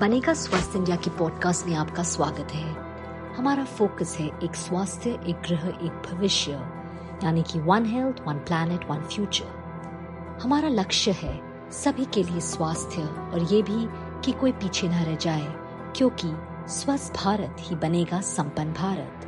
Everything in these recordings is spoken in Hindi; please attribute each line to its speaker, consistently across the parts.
Speaker 1: बनेगा स्वस्थ इंडिया की पॉडकास्ट में आपका स्वागत है। हमारा फोकस है एक स्वास्थ्य, एक ग्रह, एक भविष्य, यानी कि one health one planet one future हमारा लक्ष्य है सभी के लिए स्वास्थ्य, और ये भी कि कोई पीछे न रह जाए, क्योंकि स्वस्थ भारत ही बनेगा संपन्न भारत।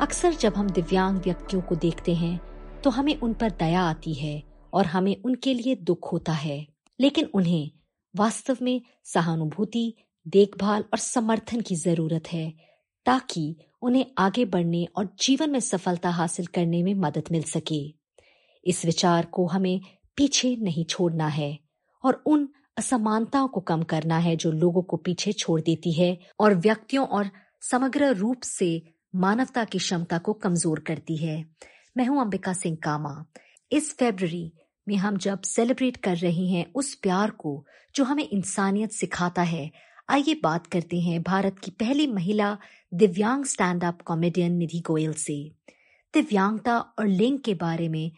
Speaker 1: अक्सर जब हम दिव्यांग व्यक्तियों को देखते हैं तो हमें उन पर दया आती है और हमें उनके लिए दुख होता है। लेकिन उन्हें वास्तव में सहानुभूति, देखभाल और समर्थन की ज़रूरत है, ताकि उन्हें आगे बढ़ने और जीवन में सफलता हासिल करने में मदद मिल सके। इस विचार को हमें पीछे नहीं छोड़ना है और उन असमानताओं को कम करना है जो लोगों को पीछे छोड़ देती है और व्यक्तियों और समग्र रूप से मानवता की क्षमता को कमज़ोर करती है। मैं हूँ अंबिका सिंह कामा। इस फेब्रवरी में हम जब सेलिब्रेट कर रहे हैं उस प्यार को, जो हमें इंसानियत सिखाता है, आइए बात करते हैं भारत की पहली महिला दिव्यांग stand up comedian Nidhi Goyal से। दिव्यांगता और लिंग के बारे में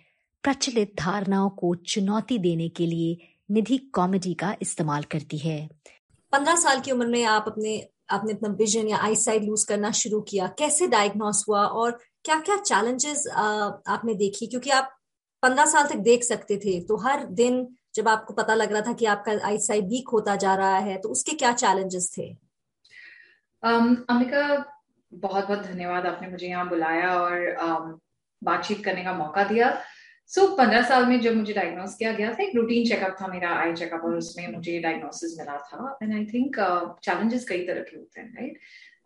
Speaker 1: प्रचलित धारणाओं को चुनौती देने के लिए निधि कॉमेडी का इस्तेमाल करती है।
Speaker 2: पंद्रह साल की उम्र में आप अपने, आपने अपना विजन या आई साइड लूज करना शुरू किया। कैसे डायग्नोस हुआ और क्या क्या चैलेंजेस आपने देखी? क्योंकि आप पंद्रह साल तक देख सकते थे। तो हर दिन जब आपको पता लग रहा था कि आपका आई साइड वीक होता जा रहा है तो उसके क्या चैलेंजेस थे?
Speaker 3: Um, अमिका बहुत बहुत धन्यवाद आपने मुझे यहाँ बुलाया और um, बातचीत करने का मौका दिया। सो so, पंद्रह साल में जब मुझे डायग्नोस किया गया था एक रूटीन चेकअप था मेरा आई चेकअप और उसमें मुझे डायग्नोसिस मिला था। एंड आई थिंक चैलेंजेस कई तरह के होते हैं राइट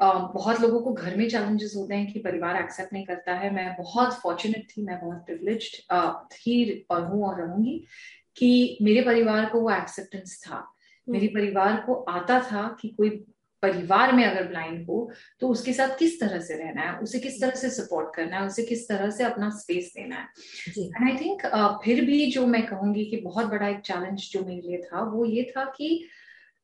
Speaker 3: बहुत लोगों को घर में चैलेंजेस होते हैं कि परिवार एक्सेप्ट नहीं करता है। मैं बहुत फॉर्चुनेट थी मैं बहुत प्रिविलेज थी और हूँ और रहूँगी कि मेरे परिवार को वो एक्सेप्टेंस था। हम्म। मेरे परिवार को आता था कि कोई परिवार में अगर ब्लाइंड हो तो उसके साथ किस तरह से रहना है? उसे किस तरह से सपोर्ट करना है? उसे किस तरह से अपना स्पेस देना है? एंड आई थिंक फिर भी जो मैं कहूँगी कि बहुत बड़ा एक चैलेंज जो मेरे लिए था वो ये था कि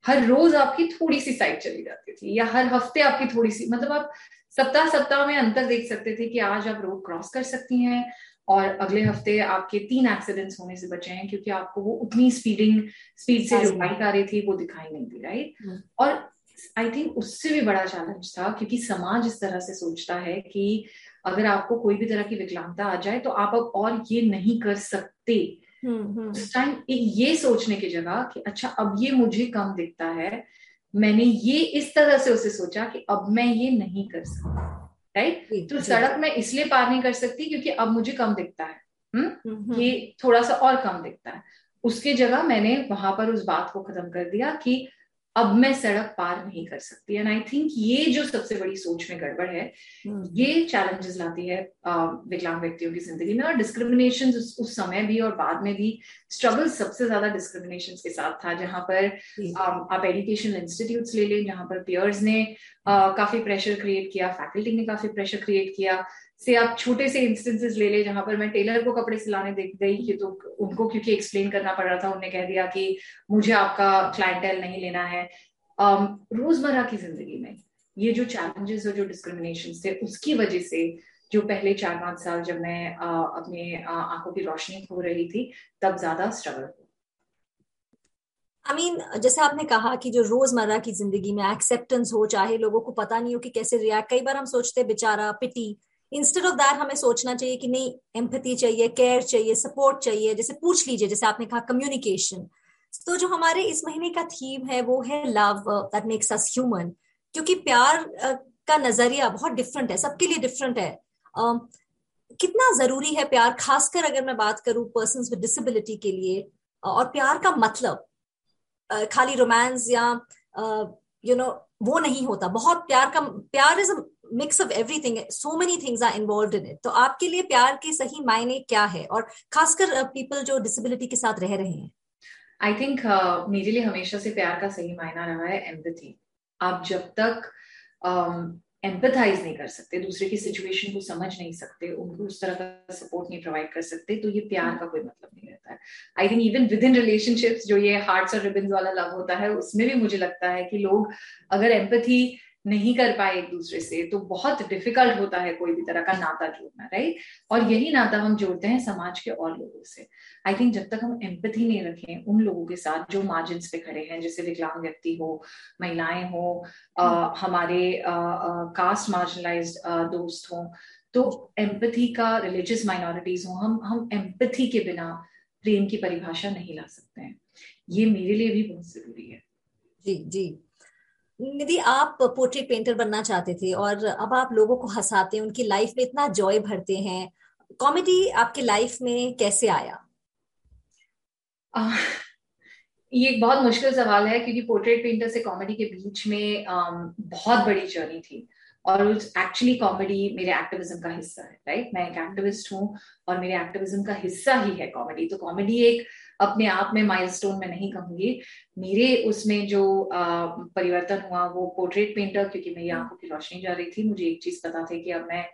Speaker 3: हर रोज आपकी थोड़ी सी साइड चली जाती थी या हर हफ़्ते आपकी थोड़ी सी मतलब आप सप्ताह सप्ताह में अंतर देख सकते थे कि आज आप रोड क्रॉस कर सकती हैं और अगले हफ़्ते आपके तीन एक्सीडेंट्स होने से बचे हैं क्योंकि आपको वो उतनी स्पीडिंग स्पीड से जो बाइक आ रही थी वो दिखाई नहीं दी राइट हम्म। और आई थिंक उससे भी बड़ा चैलेंज था क्योंकि समाज इस तरह से सोचता है कि अगर आपको कोई भी तरह की विकलांगता आ जाए तो आप अब और ये नहीं कर सकते। उस टाइम ये सोचने की जगह कि अच्छा अब ये मुझे कम दिखता है। मैंने ये इस तरह से उसे सोचा कि अब मैं ये नहीं कर सकता राइट तो सड़क में इसलिए पार नहीं कर सकती क्योंकि अब मुझे कम दिखता है। हम्म, हम्म। ये थोड़ा सा और कम दिखता है। उसके जगह मैंने वहाँ पर उस बात को खत्म कर दिया कि अब मैं सड़क पार नहीं कर सकती। एंड आई थिंक ये जो सबसे बड़ी सोच में गड़बड़ है हम्म। ये चैलेंजेस लाती है विकलांग व्यक्तियों की ज़िंदगी में। और डिस्क्रिमिनेशन उस, उस समय भी और बाद में भी स्ट्रगल सबसे ज़्यादा डिस्क्रिमिनेशन के साथ था जहाँ पर आप एजुकेशनल इंस्टीट्यूट ले लें जहाँ पर पियर्स ने काफ़ी प्रेशर क्रिएट किया फैकल्टी ने काफ़ी प्रेशर क्रिएट किया। से आप छोटे से इंस्टेंसेस ले ले जहाँ पर मैं टेलर को कपड़े सिलाने देख गई कि तो उनको क्योंकि एक्सप्लेन करना पड़ रहा था उन्होंने कह दिया कि मुझे आपका क्लाइंटेल नहीं लेना है। Um, रोज़मर्रा की ज़िंदगी में ये जो चैलेंजेस और जो डिस्क्रिमिनेशन थे उसकी वजह से जो पहले चार पाँच साल जब मैं आ, अपने आँखों की रोशनी खो रही थी तब ज़्यादा struggle
Speaker 2: I I mean mean, जैसे आपने कहा कि जो रोज़मर्रा की ज़िंदगी में एक्सेप्टेंस हो चाहे लोगों को पता नहीं हो कि कैसे रिएक्ट कई बार हम सोचते बेचारा पिटी इंस्टेड ऑफ़ दैट हमें सोचना चाहिए कि नहीं एम्पति चाहिए केयर चाहिए सपोर्ट चाहिए जैसे पूछ लीजिए जैसे आपने कहा कम्युनिकेशन तो जो हमारे इस महीने का थीम है वो है love that makes us human क्योंकि प्यार uh, का नज़रिया बहुत डिफरेंट है सबके लिए डिफरेंट है। Uh, कितना ज़रूरी है प्यार? खासकर अगर मैं बात करूँ पर्सन विद डिसेबिलिटी के लिए uh, और प्यार का मतलब uh, खाली रोमांस या यू नो वो नहीं होता। बहुत प्यार का प्यार is mix of everything so many things are involve in it तो आपके लिए प्यार के सही मायने क्या है? और खासकर पीपल जो डिसेबिलिटी के साथ रह रहे हैं।
Speaker 3: आई थिंक uh, मेरे लिए हमेशा से प्यार का सही मायना रहा है एम्पथी आप जब तक एम्पथाइज um, नहीं कर सकते दूसरे की सिचुएशन को समझ नहीं सकते उनको उस तरह का सपोर्ट नहीं प्रोवाइड कर सकते तो ये प्यार का कोई मतलब नहीं रहता है। I think even with in relationships जो ये हार्ट्स और रिबन वाला लव होता है उसमें भी मुझे लगता है कि लोग अगर एम्पथी नहीं कर पाए एक दूसरे से तो बहुत डिफ़िकल्ट होता है कोई भी तरह का नाता जोड़ना राइट और यही नाता हम जोड़ते हैं समाज के और लोगों से। आई थिंक जब तक हम एम्पथी नहीं रखें उन लोगों के साथ जो मार्जिन पे खड़े हैं जैसे विकलांग व्यक्ति हो महिलाएँ हो आ, हमारे कास्ट मार्जिनलाइज दोस्त हो तो एम्पथी का रिलीजियस माइनॉरिटीज हो हम हम एम्पथी के बिना प्रेम की परिभाषा नहीं ला सकते हैं। ये मेरे लिए भी बहुत ज़रूरी है।
Speaker 2: जी जी। निधि आप पोर्ट्रेट पेंटर बनना चाहते थे और अब आप लोगों को हंसाते हैं उनकी लाइफ में इतना जॉय भरते हैं कॉमेडी आपके लाइफ में कैसे आया?
Speaker 3: आ, ये एक बहुत मुश्किल सवाल है क्योंकि पोर्ट्रेट पेंटर से कॉमेडी के बीच में बहुत बड़ी जर्नी थी और एक्चुअली कॉमेडी मेरे एक्टिविज्म का हिस्सा है राइट मैं एक एक्टिविस्ट हूँ और मेरे एक्टिविज्म का हिस्सा ही है कॉमेडी तो कॉमेडी एक अपने आप में माइलस्टोन में नहीं कहूँगी। मेरे उसमें जो परिवर्तन हुआ वो पोर्ट्रेट पेंटर क्योंकि मेरी आँखों की रोशनी जा रही थी। मुझे एक चीज़ पता थी कि अब मैं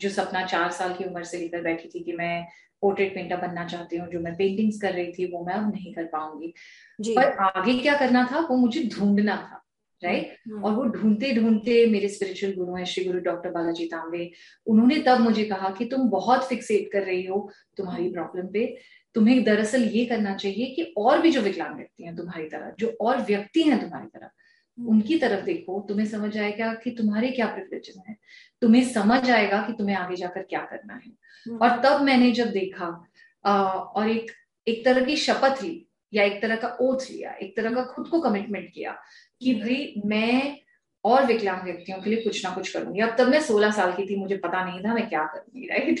Speaker 3: जो सपना चार साल की उम्र से लेकर बैठी थी कि मैं पोर्ट्रेट पेंटर बनना चाहती हूँ जो मैं पेंटिंग्स कर रही थी वो मैं अब नहीं कर पाऊँगी। पर आगे क्या करना था वो मुझे ढूंढना था। Right hmm. और वो ढूंढते ढूंढते मेरे स्पिरिचुअल गुरु हैं श्री गुरु डॉक्टर बालाजी तांबे उन्होंने तब मुझे कहा कि तुम बहुत फिक्सेट कर रही हो तुम्हारी प्रॉब्लम पे तुम्हें दरअसल ये करना चाहिए कि और भी जो विकलांग व्यक्ति हैं तुम्हारी तरह जो और व्यक्ति हैं तुम्हारी तरह हम्म। उनकी तरफ़ देखो तुम्हें समझ आएगा कि तुम्हारे क्या प्रिविलेजेस हैं तुम्हें समझ आएगा कि तुम्हें आगे जाकर क्या करना है हम्म। और तब मैंने जब देखा आ, और एक एक तरह की शपथ ली या एक तरह का ओथ लिया एक तरह का खुद को कमिटमेंट किया कि हम्म। भाई मैं और विकलांग व्यक्तियों के लिए कुछ ना कुछ करूँगी अब तब मैं 16 साल की थी मुझे पता नहीं था मैं क्या करूँगी राइट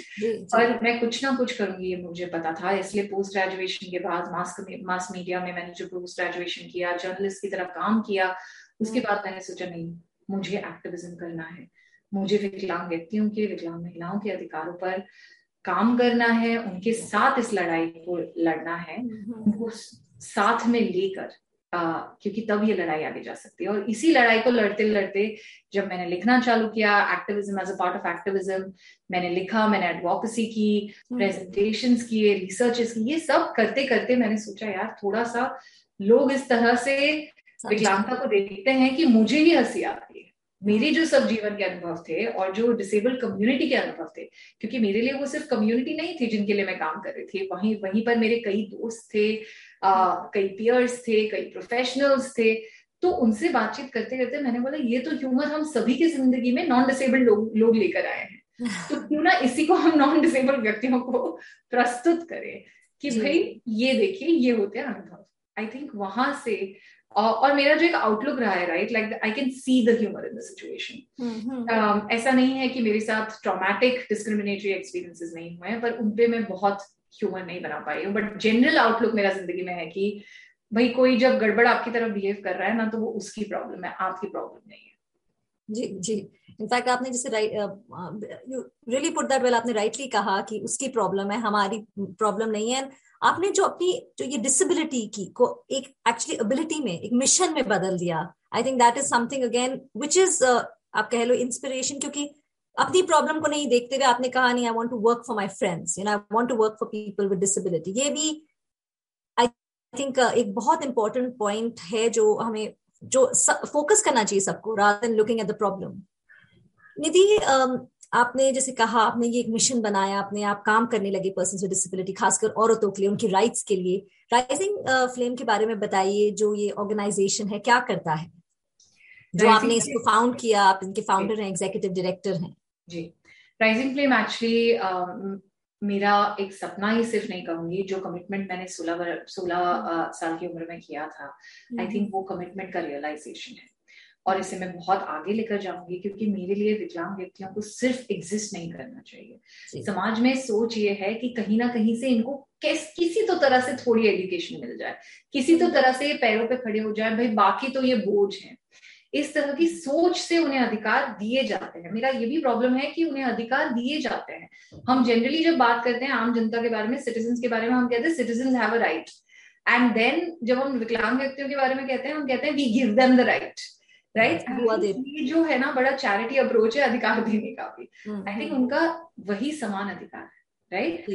Speaker 3: और मैं कुछ ना कुछ करूँगी ये मुझे पता था इसलिए पोस्ट ग्रेजुएशन के बाद मास मास मीडिया में मैंने जो पोस्ट ग्रेजुएशन किया जर्नलिस्ट की तरफ़ काम किया उसके बाद मैंने सोचा नहीं मुझे एक्टिविज्म करना है मुझे विकलांग व्यक्तियों के विकलांग महिलाओं के अधिकारों पर काम करना है उनके साथ इस लड़ाई को लड़ना है हम्म। उनको साथ में लेकर क्योंकि तब ये लड़ाई आगे जा सकती है। और इसी लड़ाई को लड़ते लड़ते जब मैंने लिखना चालू किया activism as a part of activism मैंने लिखा मैंने एडवोकेसी की प्रेजेंटेशन हम्म। किए रिसर्चेस की ये सब करते करते मैंने सोचा यार थोड़ा सा लोग इस तरह से विकलांगता को देखते हैं कि मुझे ही हँसी आती है। मेरे जो सब जीवन के अनुभव थे और जो डिसेबल्ड कम्युनिटी के अनुभव थे क्योंकि मेरे लिए वो सिर्फ़ कम्युनिटी नहीं थी जिनके लिए मैं काम कर रही थी वहीं वहीं पर मेरे कई दोस्त थे कई पियर्स थे कई प्रोफेशनल्स थे तो उनसे बातचीत करते करते मैंने बोला ये तो ह्यूमर हम सभी की ज़िंदगी में नॉन डिसेबल्ड लोग लोग लेकर आए हैं। तो क्यों ना इसी को हम नॉन डिसेबल्ड व्यक्तियों को प्रस्तुत करें कि भाई ये देखिए ये होते हैं अनुभव। आई थिंक वहाँ से और मेरा जो एक आउटलुक रहा है right like I can see the humour in the situation ऐसा नहीं है कि मेरे साथ ट्रॉमेटिक डिस्क्रिमिनेटरी एक्सपीरियंसेस नहीं हुए हैं पर उनपे मैं बहुत ह्यूमर नहीं बना पाई हूँ? बट जनरल आउटलुक मेरा ज़िंदगी में है कि भाई कोई जब गड़बड़ आपकी तरफ़ बिहेव कर रहा है ना तो वो उसकी प्रॉब्लम है, आपकी प्रॉब्लम नहीं है।
Speaker 2: जी जी। इनफैक्ट आपने जैसे you really put that well आपने राइटली कहा कि उसकी प्रॉब्लम है, हमारी प्रॉब्लम नहीं है। आपने जो अपनी, जो ये डिसेबिलिटी की, को एक एक्चुअली एबिलिटी में, एक मिशन में बदल दिया। I think that is something again which is आप कह लो इंस्पिरेशन क्योंकि अपनी प्रॉब्लम को नहीं देखते हुए आपने कहा नहीं I want to work for my friends you know I want to work for people with disability ये भी आई थिंक एक बहुत इंपॉर्टेंट पॉइंट है जो हमें जो फोकस करना चाहिए सबको rather looking at the problem Nidhi आपने जैसे कहा आपने ये एक मिशन बनाया आपने आप काम करने लगे पर्सन विद डिसेबिलिटी खासकर औरतों के लिए उनकी राइट्स के लिए। राइजिंग फ्लेम के बारे में बताइए जो ये ऑर्गेनाइजेशन है क्या करता है? जो आपने इसको फाउंड किया आप इनके फाउंडर हैं एग्जीक्यूटिव डायरेक्टर हैं।
Speaker 3: जी। राइजिंग फ्लेम एक्चुअली मेरा एक सपना ही सिर्फ़ नहीं कहूँगी जो कमिटमेंट मैंने सोलह सोलह साल की उम्र में किया था आई थिंक हम्म। वो कमिटमेंट का रियलाइजेशन है। और इसे मैं बहुत आगे लेकर जाऊँगी क्योंकि मेरे लिए विकलांग व्यक्तियों को सिर्फ़ एग्जिस्ट नहीं करना चाहिए। समाज में सोच ये है कि कहीं ना कहीं से इनको किस किसी तो तरह से थोड़ी एजुकेशन मिल जाए किसी तो तरह से ये पैरों पे खड़े हो जाए भाई बाकी तो ये बोझ है। इस तरह की सोच से उन्हें अधिकार दिए जाते हैं। मेरा ये भी प्रॉब्लम है कि उन्हें अधिकार दिए जाते हैं। हम जनरली जब बात करते हैं आम जनता के बारे में सिटीजन के बारे में हम कहते हैं citizen have a right and then जब हम विकलांग व्यक्तियों के बारे में कहते हैं हम कहते हैं we give them the right right ये जो है ना बड़ा चैरिटी अप्रोच है अधिकार देने का भी। I hmm, think hmm. उनका वही समान अधिकार है राइट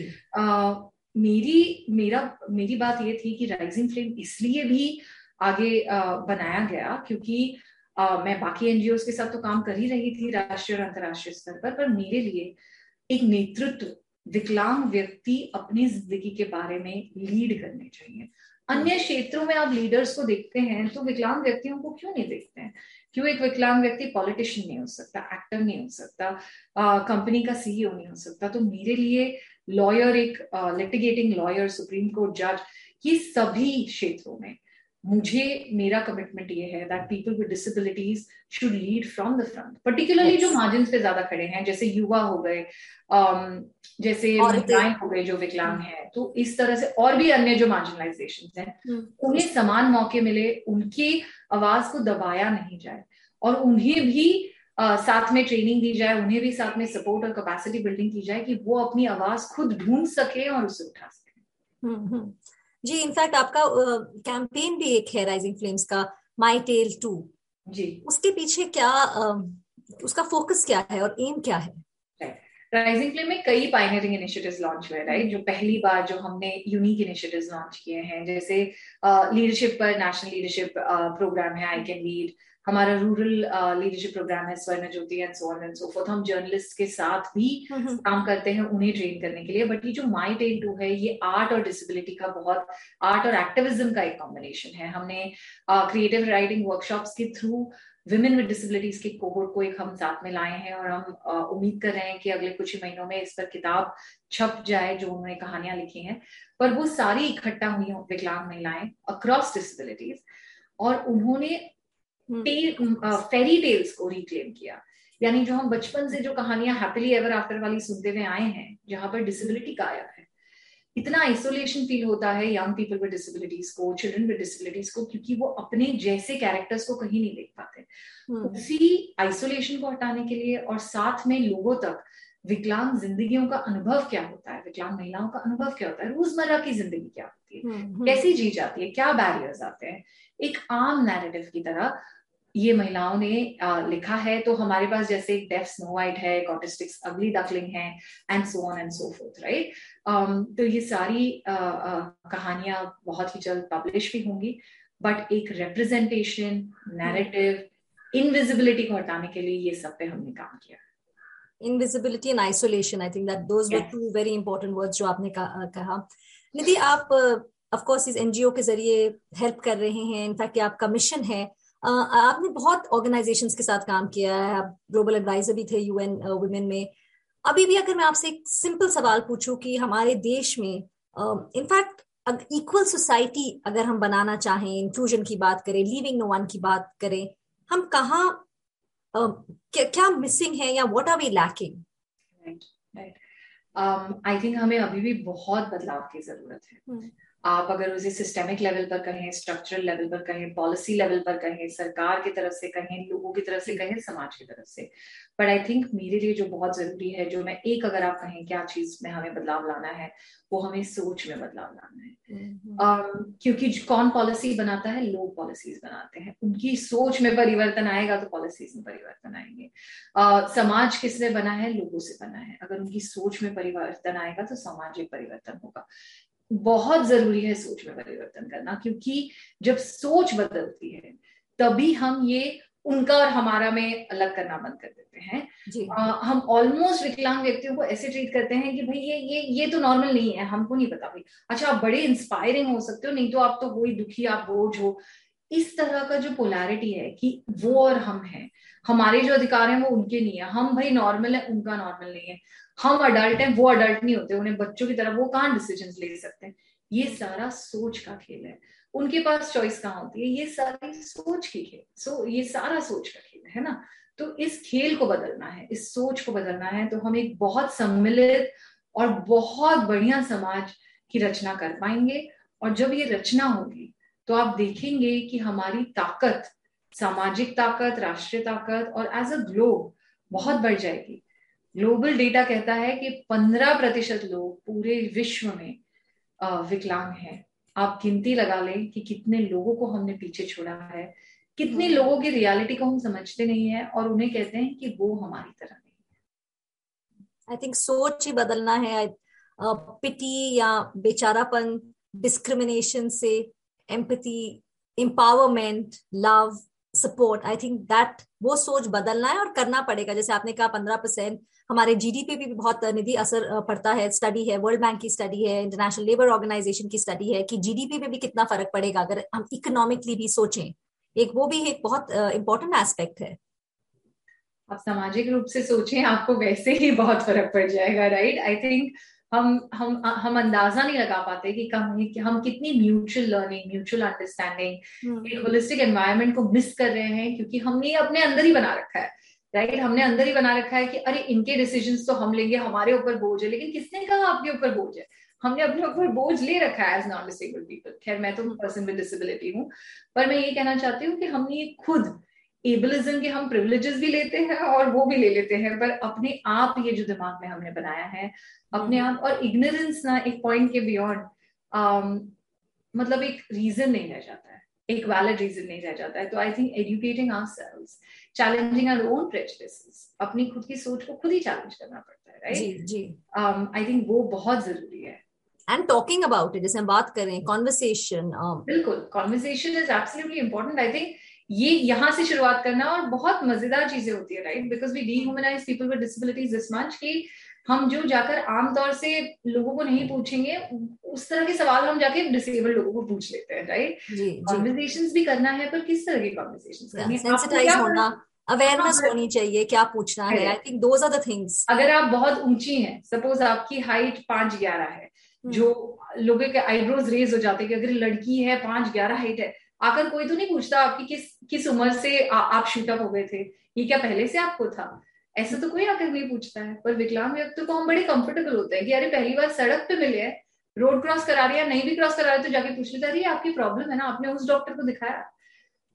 Speaker 3: मेरी मेरा मेरी बात ये थी कि राइजिंग फ्लेम इसलिए भी आगे बनाया गया क्योंकि uh, मैं बाकी एनजीओ के साथ तो काम कर ही रही थी राष्ट्रीय और अंतर्राष्ट्रीय स्तर पर पर मेरे लिए एक नेतृत्व विकलांग व्यक्ति अपनी ज़िंदगी के बारे में लीड करने चाहिए। अन्य क्षेत्रों में आप लीडर्स को देखते हैं तो विकलांग व्यक्तियों को क्यों नहीं देखते हैं? क्यों एक विकलांग व्यक्ति पॉलिटिशियन नहीं हो सकता एक्टर नहीं हो सकता कंपनी का सीईओ नहीं हो सकता? तो मेरे लिए लॉयर एक लिटिगेटिंग लॉयर सुप्रीम कोर्ट जज ये सभी क्षेत्रों में मुझे मेरा कमिटमेंट ये है that people with disabilities should lead from the front particularly जो मार्जिन पे ज़्यादा खड़े हैं जैसे युवा हो गए um, जैसे महिलाएँ हो गए जो विकलांग है तो इस तरह से और भी अन्य जो मार्जिनलाइजेशन हैं hmm. उन्हें समान मौके मिले उनकी आवाज़ को दबाया नहीं जाए और उन्हें भी uh, साथ में ट्रेनिंग दी जाए उन्हें भी साथ में सपोर्ट और कैपेसिटी बिल्डिंग की जाए कि वो अपनी आवाज़ खुद ढूंढ सके और उसे उठा सके
Speaker 2: hmm. जी इनफैक्ट आपका कैंपेन uh, भी एक है राइजिंग फ्लेम्स का माई टेल टू जी। उसके पीछे क्या uh, उसका फोकस क्या है और एम क्या है?
Speaker 3: राइजिंग फ्लेम में कई पाइनियरिंग इनिशिएटिव्स लॉन्च हुए राइट जो पहली बार जो हमने यूनिक इनिशिएटिव्स लॉन्च किए हैं जैसे लीडरशिप पर नेशनल लीडरशिप प्रोग्राम है आई कैन लीड हमारा रूरल लीडरशिप प्रोग्राम है Swarna Jyoti and so on and so forth हम जर्नलिस्ट के साथ भी काम करते हैं उन्हें ट्रेन करने के लिए। बट ये जो माई टेन टू है ये आर्ट और डिसेबिलिटी का बहुत आर्ट और एक्टिविज्म का एक कॉम्बिनेशन है। हमने क्रिएटिव राइटिंग वर्कशॉप्स के थ्रू विमेन विद डिसेबिलिटीज के कोहोर्ट को एक हम साथ में लाए हैं और हम उम्मीद कर रहे हैं कि अगले कुछ ही महीनों में इस पर किताब छप जाए जो उन्होंने कहानियाँ लिखी हैं। पर वो सारी इकट्ठा हुई विकलांग महिलाएँ अक्रॉस डिसेबिलिटीज और उन्होंने फेरी टेल्स को रिक्लेम किया। यानी जो हम बचपन से जो कहानियाँ हैप्पीली एवर आफ्टर वाली सुनते हुए आए हैं जहाँ पर डिसेबिलिटी गायब है। इतना आइसोलेशन फील होता है यंग पीपल विद डिसेबिलिटीज को चिल्ड्रन विद डिसेबिलिटीज को क्योंकि वो अपने जैसे कैरेक्टर्स को कहीं नहीं देख पाते। हम्म। उसी आइसोलेशन को हटाने के लिए और साथ में लोगों तक विकलांग जिंदगियों का अनुभव क्या होता है? विकलांग महिलाओं का अनुभव क्या होता है? रोज़मर्रा की ज़िंदगी क्या होती है? हम्म, हम्म। कैसी जी जाती है? क्या बैरियर्स आते हैं? एक आम नैरेटिव की तरह ये महिलाओं ने आ, लिखा है तो हमारे पास जैसे एक डेफ स्नो वाइट है ऑटिस्टिक्स अगली डकलिंग है and so on and so forth right तो ये सारी कहानियाँ बहुत ही जल्द पब्लिश भी होंगी बट एक रिप्रेजेंटेशन नैरेटिव इनविजिबिलिटी को हटाने के लिए ये सब पे हमने काम किया।
Speaker 2: Invisibility and isolation I think that those were two very important words जो आपने कहा निधि आप ऑफ़ कोर्स इस एनजीओ के ज़रिए हेल्प कर रहे हैं। इनफैक्ट ये आपका मिशन है। आपने बहुत ऑर्गेनाइजेशन के साथ काम किया है। आप ग्लोबल एडवाइजर भी थे यूएन वुमेन में। अभी भी अगर मैं आपसे एक सिंपल सवाल पूछूँ कि हमारे देश में इनफैक्ट इक्वल सोसाइटी अगर हम बनाना चाहें इंक्लूजन की बात करें लिविंग नो वन की बात करें हम कहाँ क्या, क्या मिसिंग है या what are we lacking
Speaker 3: I think हमें अभी भी बहुत बदलाव की ज़रूरत है। Hmm. आप अगर उसे सिस्टेमिक लेवल पर कहें स्ट्रक्चरल लेवल पर कहें पॉलिसी लेवल पर कहें सरकार की तरफ़ से कहें लोगों की तरफ़ से कहें समाज की तरफ़ से। बट आई थिंक मेरे लिए जो बहुत ज़रूरी है जो मैं एक अगर आप कहें क्या चीज़ में हमें बदलाव लाना है वो हमें सोच में बदलाव लाना है। um, क्योंकि कौन पॉलिसी बनाता है? लोग पॉलिसीज़ बनाते हैं। उनकी सोच में परिवर्तन आएगा तो पॉलिसीज़ में परिवर्तन आएँगे। uh, समाज किससे बना है? लोगों से बना है। अगर उनकी सोच में परिवर्तन आएगा तो सामाजिक परिवर्तन होगा। बहुत ज़रूरी है सोच में परिवर्तन करना क्योंकि जब सोच बदलती है तभी हम ये उनका और हमारा में अलग करना बंद कर देते हैं। आ, हम ऑलमोस्ट विकलांग व्यक्तियों को ऐसे ट्रीट करते हैं कि भाई ये ये ये तो नॉर्मल नहीं है हमको नहीं पता। भाई अच्छा आप बड़े इंस्पायरिंग हो सकते हो नहीं तो आप तो वही दुखी आप बोझ हो। इस तरह का जो पोलैरिटी है कि वो और हम हैं हमारे जो अधिकार हैं वो उनके नहीं है। हम भाई नॉर्मल है उनका नॉर्मल नहीं है। हम अडल्ट हैं, वो अडल्ट नहीं होते, उन्हें बच्चों की तरह वो कहाँ डिसीज़न ले सकते हैं? ये सारा सोच का खेल है। उनके पास चॉइस कहाँ होती है? ये सारी सोच की खेल सो ये सारा सोच का खेल है ना? तो इस खेल को बदलना है, इस सोच को बदलना है तो हम एक बहुत सम्मिलित और बहुत बढ़िया समाज की रचना कर पाएँगे। और जब ये रचना होगी तो आप देखेंगे कि हमारी ताकत, सामाजिक ताकत, राष्ट्रीय ताकत और एज अ ग्लोब बहुत बढ़ जाएगी। ग्लोबल डेटा कहता है कि पंद्रह प्रतिशत लोग पूरे विश्व में विकलांग हैं। आप गिनती लगा लें कि कितने लोगों को हमने पीछे छोड़ा है कितने हम्म। लोगों की रियलिटी को हम समझते नहीं है और उन्हें कहते हैं कि वो हमारी तरह नहीं है।
Speaker 2: आई थिंक सोच ही बदलना है पिटी या बेचारापन डिस्क्रिमिनेशन से empathy empowerment love support I think that वो सोच बदलना है और करना पड़ेगा। जैसे आपने कहा पंद्रह परसेंट हमारे जीडीपी पे भी बहुत निधि असर पड़ता है। स्टडी है वर्ल्ड बैंक की स्टडी है इंटरनेशनल लेबर ऑर्गेनाइजेशन की स्टडी है कि जीडीपी पे भी कितना फ़र्क पड़ेगा अगर हम इकोनॉमिकली भी सोचें। एक वो भी एक बहुत इंपॉर्टेंट एस्पेक्ट है।
Speaker 3: आप सामाजिक रूप से सोचें आपको वैसे ही बहुत फ़र्क पड़ जाएगा राइट आई थिंक हम हम हम अंदाज़ा नहीं लगा पाते कि हम हम कितनी म्यूचुअल लर्निंग म्यूचुअल अंडरस्टैंडिंग एक होलिस्टिक एनवायरनमेंट को मिस कर रहे हैं क्योंकि हमने अपने अंदर ही बना रखा है। Right right? हमने अंदर ही बना रखा है कि अरे इनके डिसीज़न तो हम लेंगे हमारे ऊपर बोझ है लेकिन किसने कहा आपके ऊपर बोझ है हमने अपने ऊपर बोझ ले रखा है एज नॉन डिसेबल्ड पीपल खैर मैं तो पर्सन विद डिसेबिलिटी हूँ पर मैं ये कहना चाहती हूँ कि हमने ये खुद एबलिज्म के हम प्रिवलेजेस भी लेते हैं और वो भी ले लेते हैं पर अपने आप ये जो दिमाग में हमने बनाया है अपने। आप और इग्नोरेंस ना एक पॉइंट के बियॉन्ड um, मतलब एक रीजन नहीं रह जाता है एक वैलिड रीजन नहीं रह जाता है तो I think educating ourselves challenging our own prejudices. अपनी खुद की सोच को खुद ही चैलेंज करना पड़ता है राइट
Speaker 2: जी जी
Speaker 3: um, थिंक वो बहुत ज़रूरी है
Speaker 2: एंड टॉकिंग अबाउट इट जैसे हम बात करें कॉन्वर्सेशन
Speaker 3: um, बिल्कुल conversation is absolutely important I think ये यहाँ से शुरुआत करना और बहुत मज़ेदार चीज़ें होती है right because we the people with disabilities this much की हम जो जाकर आमतौर से लोगों को नहीं पूछेंगे उस तरह के सवाल हम जाके डिसेबल लोगों को पूछ लेते हैं राइट कॉन्वर्सेशन भी करना है पर किस तरह के कॉन्वर्सेशन
Speaker 2: होना अवेयरनेस हाँ, होनी चाहिए क्या पूछना है। I think those are the things
Speaker 3: अगर आप बहुत ऊँची हैं सपोज़ आपकी हाइट पाँच ग्यारह है हम्म। जो लोगों के आईब्रोज रेज हो जाते हैं कि अगर लड़की है पाँच ग्यारह हाइट है आकर कोई तो नहीं पूछता आपकी किस किस उम्र से आ, आप शूटअप हो गए थे ये क्या पहले से आपको था? ऐसा तो कोई आकर नहीं पूछता है पर विकलांग व्यक्ति को हम बड़े कंफर्टेबल होते हैं कि अरे पहली बार सड़क पे मिले हैं रोड क्रॉस करा रहे है नहीं भी क्रॉस करा रहे तो जाके पूछ लेते अरे आपकी प्रॉब्लम है ना आपने उस डॉक्टर को दिखाया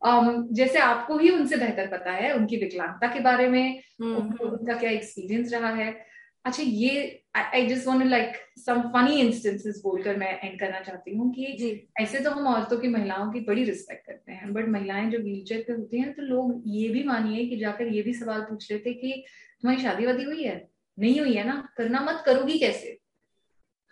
Speaker 3: um, जैसे आपको ही उनसे बेहतर पता है उनकी विकलांगता के बारे में हम्म। उनका क्या एक्सपीरियंस रहा है अच्छा ये I just want like some funny instances बोलकर मैं एंड करना चाहती हूँ कि ऐसे तो हम औरतों की महिलाओं की बड़ी रिस्पेक्ट करते हैं बट महिलाएँ जो व्हील चेयर पे होती हैं तो लोग ये भी मानिए कि जाकर ये भी सवाल पूछ लेते कि तुम्हारी शादी वादी हुई है? नहीं हुई है ना? करना मत करोगी कैसे?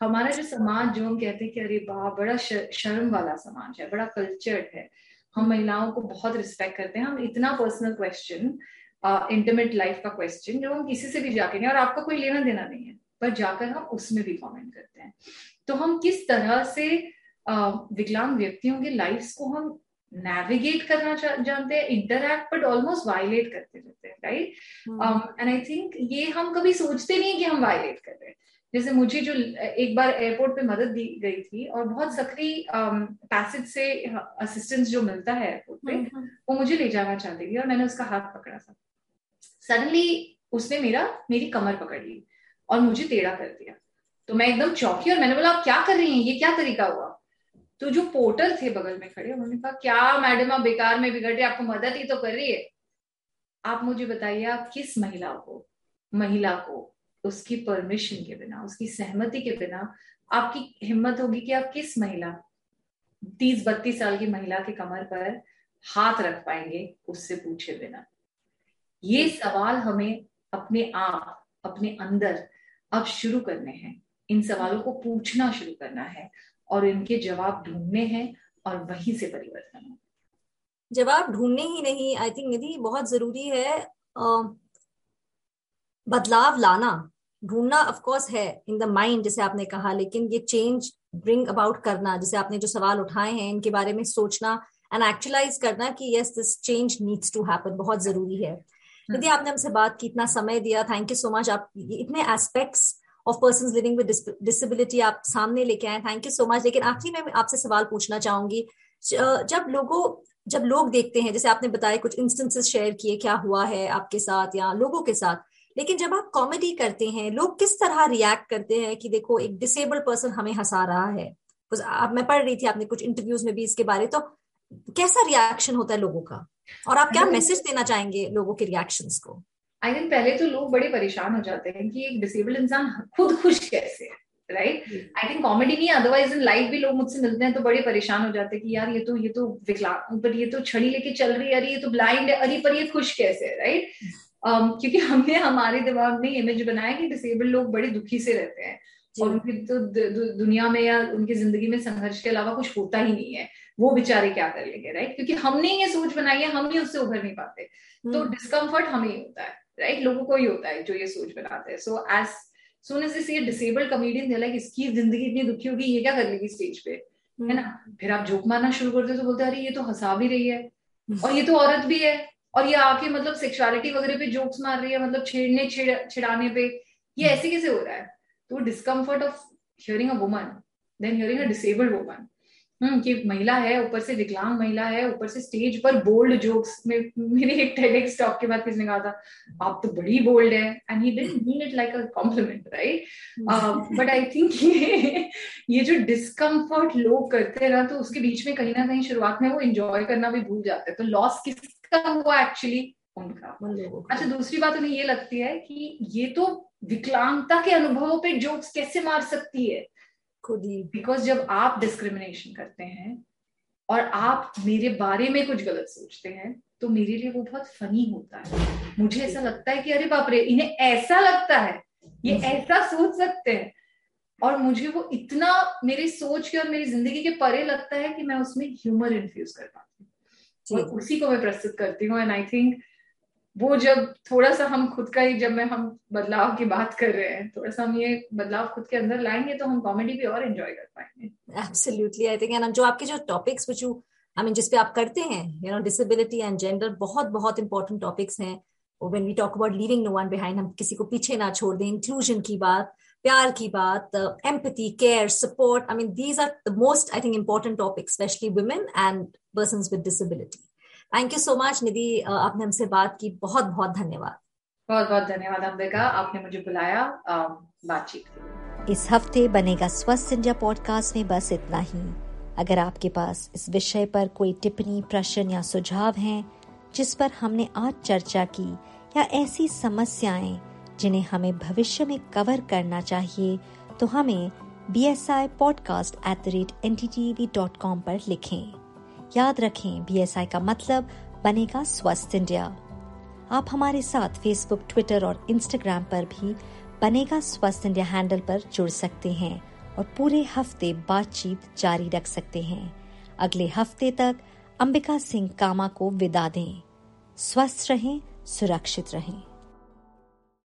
Speaker 3: हमारा जो समाज जो हम कहते हैं कि अरे वाह बड़ा शर्म वाला समाज है बड़ा कल्चर्ड है हम महिलाओं को बहुत रिस्पेक्ट करते हैं हम इतना पर्सनल क्वेश्चन इंटरमेट लाइफ का क्वेश्चन जो हम किसी से भी जाके नहीं और आपका कोई लेना देना नहीं है पर जाकर हम उसमें भी कमेंट करते हैं। तो हम किस तरह से विकलांग व्यक्तियों के लाइफ को हम नेविगेट करना जानते हैं इंटरक्ट बट ऑलमोस्ट वायलेट करते रहते हैं राइट एंड आई थिंक ये हम कभी सोचते नहीं कि हम वायलेट कर रहे हैं। जैसे मुझे जो एक बार एयरपोर्ट पे मदद दी गई थी और बहुत सक्रिय पैसेज um, से असिस्टेंस जो मिलता है एयरपोर्ट पे हम्म, हम्म। वो मुझे ले जाना चाहती थी और मैंने उसका हाथ पकड़ा था। सडनली उसने मेरा, मेरी कमर पकड़ ली और मुझे टेढ़ा कर दिया। तो मैं एकदम चौकी और मैंने बोला, आप क्या कर रही हैं? ये क्या तरीका हुआ? तो जो पोर्टर थे बगल में खड़े, उन्होंने कहा, क्या मैडम, आप बेकार में बिगड़ रही आपको मदद ही तो कर रही है। आप मुझे बताइए, आप किस महिला को महिला को उसकी परमिशन के बिना, उसकी सहमति के बिना आपकी हिम्मत होगी कि आप किस महिला, तीस बत्तीस साल की महिला के कमर पर हाथ रख पाएँगे उससे पूछे बिना? ये सवाल हमें अपने आप, अपने अंदर अब शुरू करने हैं। इन सवालों को पूछना शुरू करना है और इनके जवाब ढूँढने हैं और वहीं से परिवर्तन हो।
Speaker 2: जवाब ढूँढने ही नहीं आई थिंक निधि, बहुत ज़रूरी है बदलाव लाना। ढूंढना ऑफ़ कोर्स है इन द माइंड जैसे आपने कहा, लेकिन ये चेंज ब्रिंग अबाउट करना, जैसे आपने जो सवाल उठाए हैं, इनके बारे में सोचना एंड एक्चुअलाइज करना कि yes this change needs to happen बहुत ज़रूरी है। यदि आपने हमसे बात की, इतना समय दिया थैंक यू सो मच आप इतने aspects of person living with disability आप सामने लेके आए थैंक यू सो मच लेकिन आखिरी में आपसे सवाल पूछना चाहूँगी जब लोगों, जब लोग देखते हैं, जैसे आपने बताया कुछ इंस्टेंसेस शेयर किए, क्या हुआ है आपके साथ या लोगों के साथ, लेकिन जब आप कॉमेडी करते हैं, लोग किस तरह रिएक्ट करते हैं कि देखो एक डिसेबल्ड पर्सन हमें हंसा रहा है? आप, मैं पढ़ रही थी आपने कुछ इंटरव्यूज़ में भी इसके बारे तो कैसा रिएक्शन होता है लोगों का? और आप क्या मैसेज देना चाहेंगे लोगों के रिएक्शन को?
Speaker 3: आई थिंक पहले तो लोग बड़े परेशान हो जाते हैं कि एक डिसेबल्ड इंसान खुद खुश कैसे है राइट आई थिंक कॉमेडी नहीं अदरवाइज़ इन लाइफ भी लोग मुझसे मिलते हैं तो बड़े परेशान हो जाते हैं कि यार ये तो ये तो विकलांग पर ये तो छड़ी लेके चल रही है अरे ये तो ब्लाइंड है अरे पर ये खुश कैसे है राइट um, क्योंकि हमने हमारे दिमाग में इमेज बनाया कि डिसेबल लोग बड़े दुखी से रहते हैं। और उनकी तो दुनिया में या उनकी ज़िंदगी में संघर्ष के अलावा कुछ होता ही नहीं है। वो बेचारे क्या कर लेंगे राइट क्योंकि हमने ये सोच बनाई है हम ही उससे उभर नहीं पाते। तो डिस्कम्फर्ट हम्म। हमें ही होता है राइट लोगों को ही होता है जो ये सोच बनाते हैं। So as soon as see disabled comedian like इसकी ज़िंदगी इतनी दुखी होगी ये क्या कर लेगी स्टेज पे? है ना? हम्म। फिर आप जोक मारना शुरू करते हो तो बोलते अरे ये तो हंसा भी रही है हम्म। और ये तो औरत भी है और ये आके मतलब सेक्सुअलिटी वगैरह पे जोक्स मार रही है मतलब छेड़ने छेड़ छिड़ाने पे। ये ऐसे कैसे हो रहा है? तो discomfort of hearing a woman then hearing a disabled woman hmm कि महिला है ऊपर से विकलांग महिला है ऊपर से स्टेज पर बोल्ड जोक्स में मेरे एक टेडेक्स टॉक के बाद किसने कहा था आप तो बड़ी बोल्ड है and he didn't mean it like a compliment right but I think ये ये जो डिस्कम्फर्ट लोग करते हैं ना तो उसके बीच में कहीं ना कहीं शुरुआत में वो एंजॉय करना भी भूल जाते हैं। तो लॉस किसका हुआ एक्चुअली उनका। अच्छा दूसरी बात उन्हें ये लगती है कि ये तो विकलांगता के अनुभवों पे जोक्स कैसे मार सकती है? खुद ही। बिकॉज़ जब आप डिस्क्रिमिनेशन करते हैं और आप मेरे बारे में कुछ गलत सोचते हैं तो मेरे लिए वो बहुत फनी होता है। मुझे ऐसा लगता है कि अरे बाप रे इन्हें ऐसा लगता है ये ऐसा सोच सकते हैं। और मुझे वो इतना मेरी सोच के और मेरी ज़िंदगी के परे लगता है कि मैं उसमें ह्यूमर इन्फ्यूज कर पाती हूँ। और उसी को मैं प्रस्तुत करती हूँ एंड आई थिंक वो जब थोड़ा सा हम खुद का ही, जब मैं हम बदलाव की बात कर रहे हैं, थोड़ा सा हम ये बदलाव खुद के अंदर लाएँगे तो हम कॉमेडी भी और एंजॉय कर पाएँगे।
Speaker 2: एब्सोल्युटली आई थिंक एंड जो आपके जो topics which you I mean जिसपे आप करते हैं you know disability and gender बहुत बहुत इंपॉर्टेंट टॉपिक्स हैं। When we talk about leaving no one behind हम किसी को पीछे ना छोड़ दें इंक्लूजन की बात, प्यार की बात empathy care support I mean these are the most I think important topic specially women and person with disability thank you so much Nidhi आपने हमसे बात की। बहुत बहुत धन्यवाद।
Speaker 3: बहुत बहुत धन्यवाद अंबिका। आपने मुझे बुलाया बातचीत
Speaker 1: इस हफ़्ते बनेगा स्वस्थ इंडिया पॉडकास्ट में बस इतना ही। अगर आपके पास इस विषय पर कोई टिप्पणी प्रश्न या सुझाव हैं जिस पर हमने आज चर्चा की या ऐसी समस्याएँ जिन्हें हमें भविष्य में कवर करना चाहिए तो हमें B S I podcast at the rate N T T V dot com पर लिखें। याद रखें बीएसआई का मतलब बनेगा स्वस्थ इंडिया। आप हमारे साथ फेसबुक ट्विटर और इंस्टाग्राम पर भी बनेगा स्वस्थ इंडिया हैंडल पर जुड़ सकते हैं और पूरे हफ़्ते बातचीत जारी रख सकते हैं। अगले हफ़्ते तक अंबिका सिंह कामा को विदा दें। स्वस्थ रहें, सुरक्षित रहें।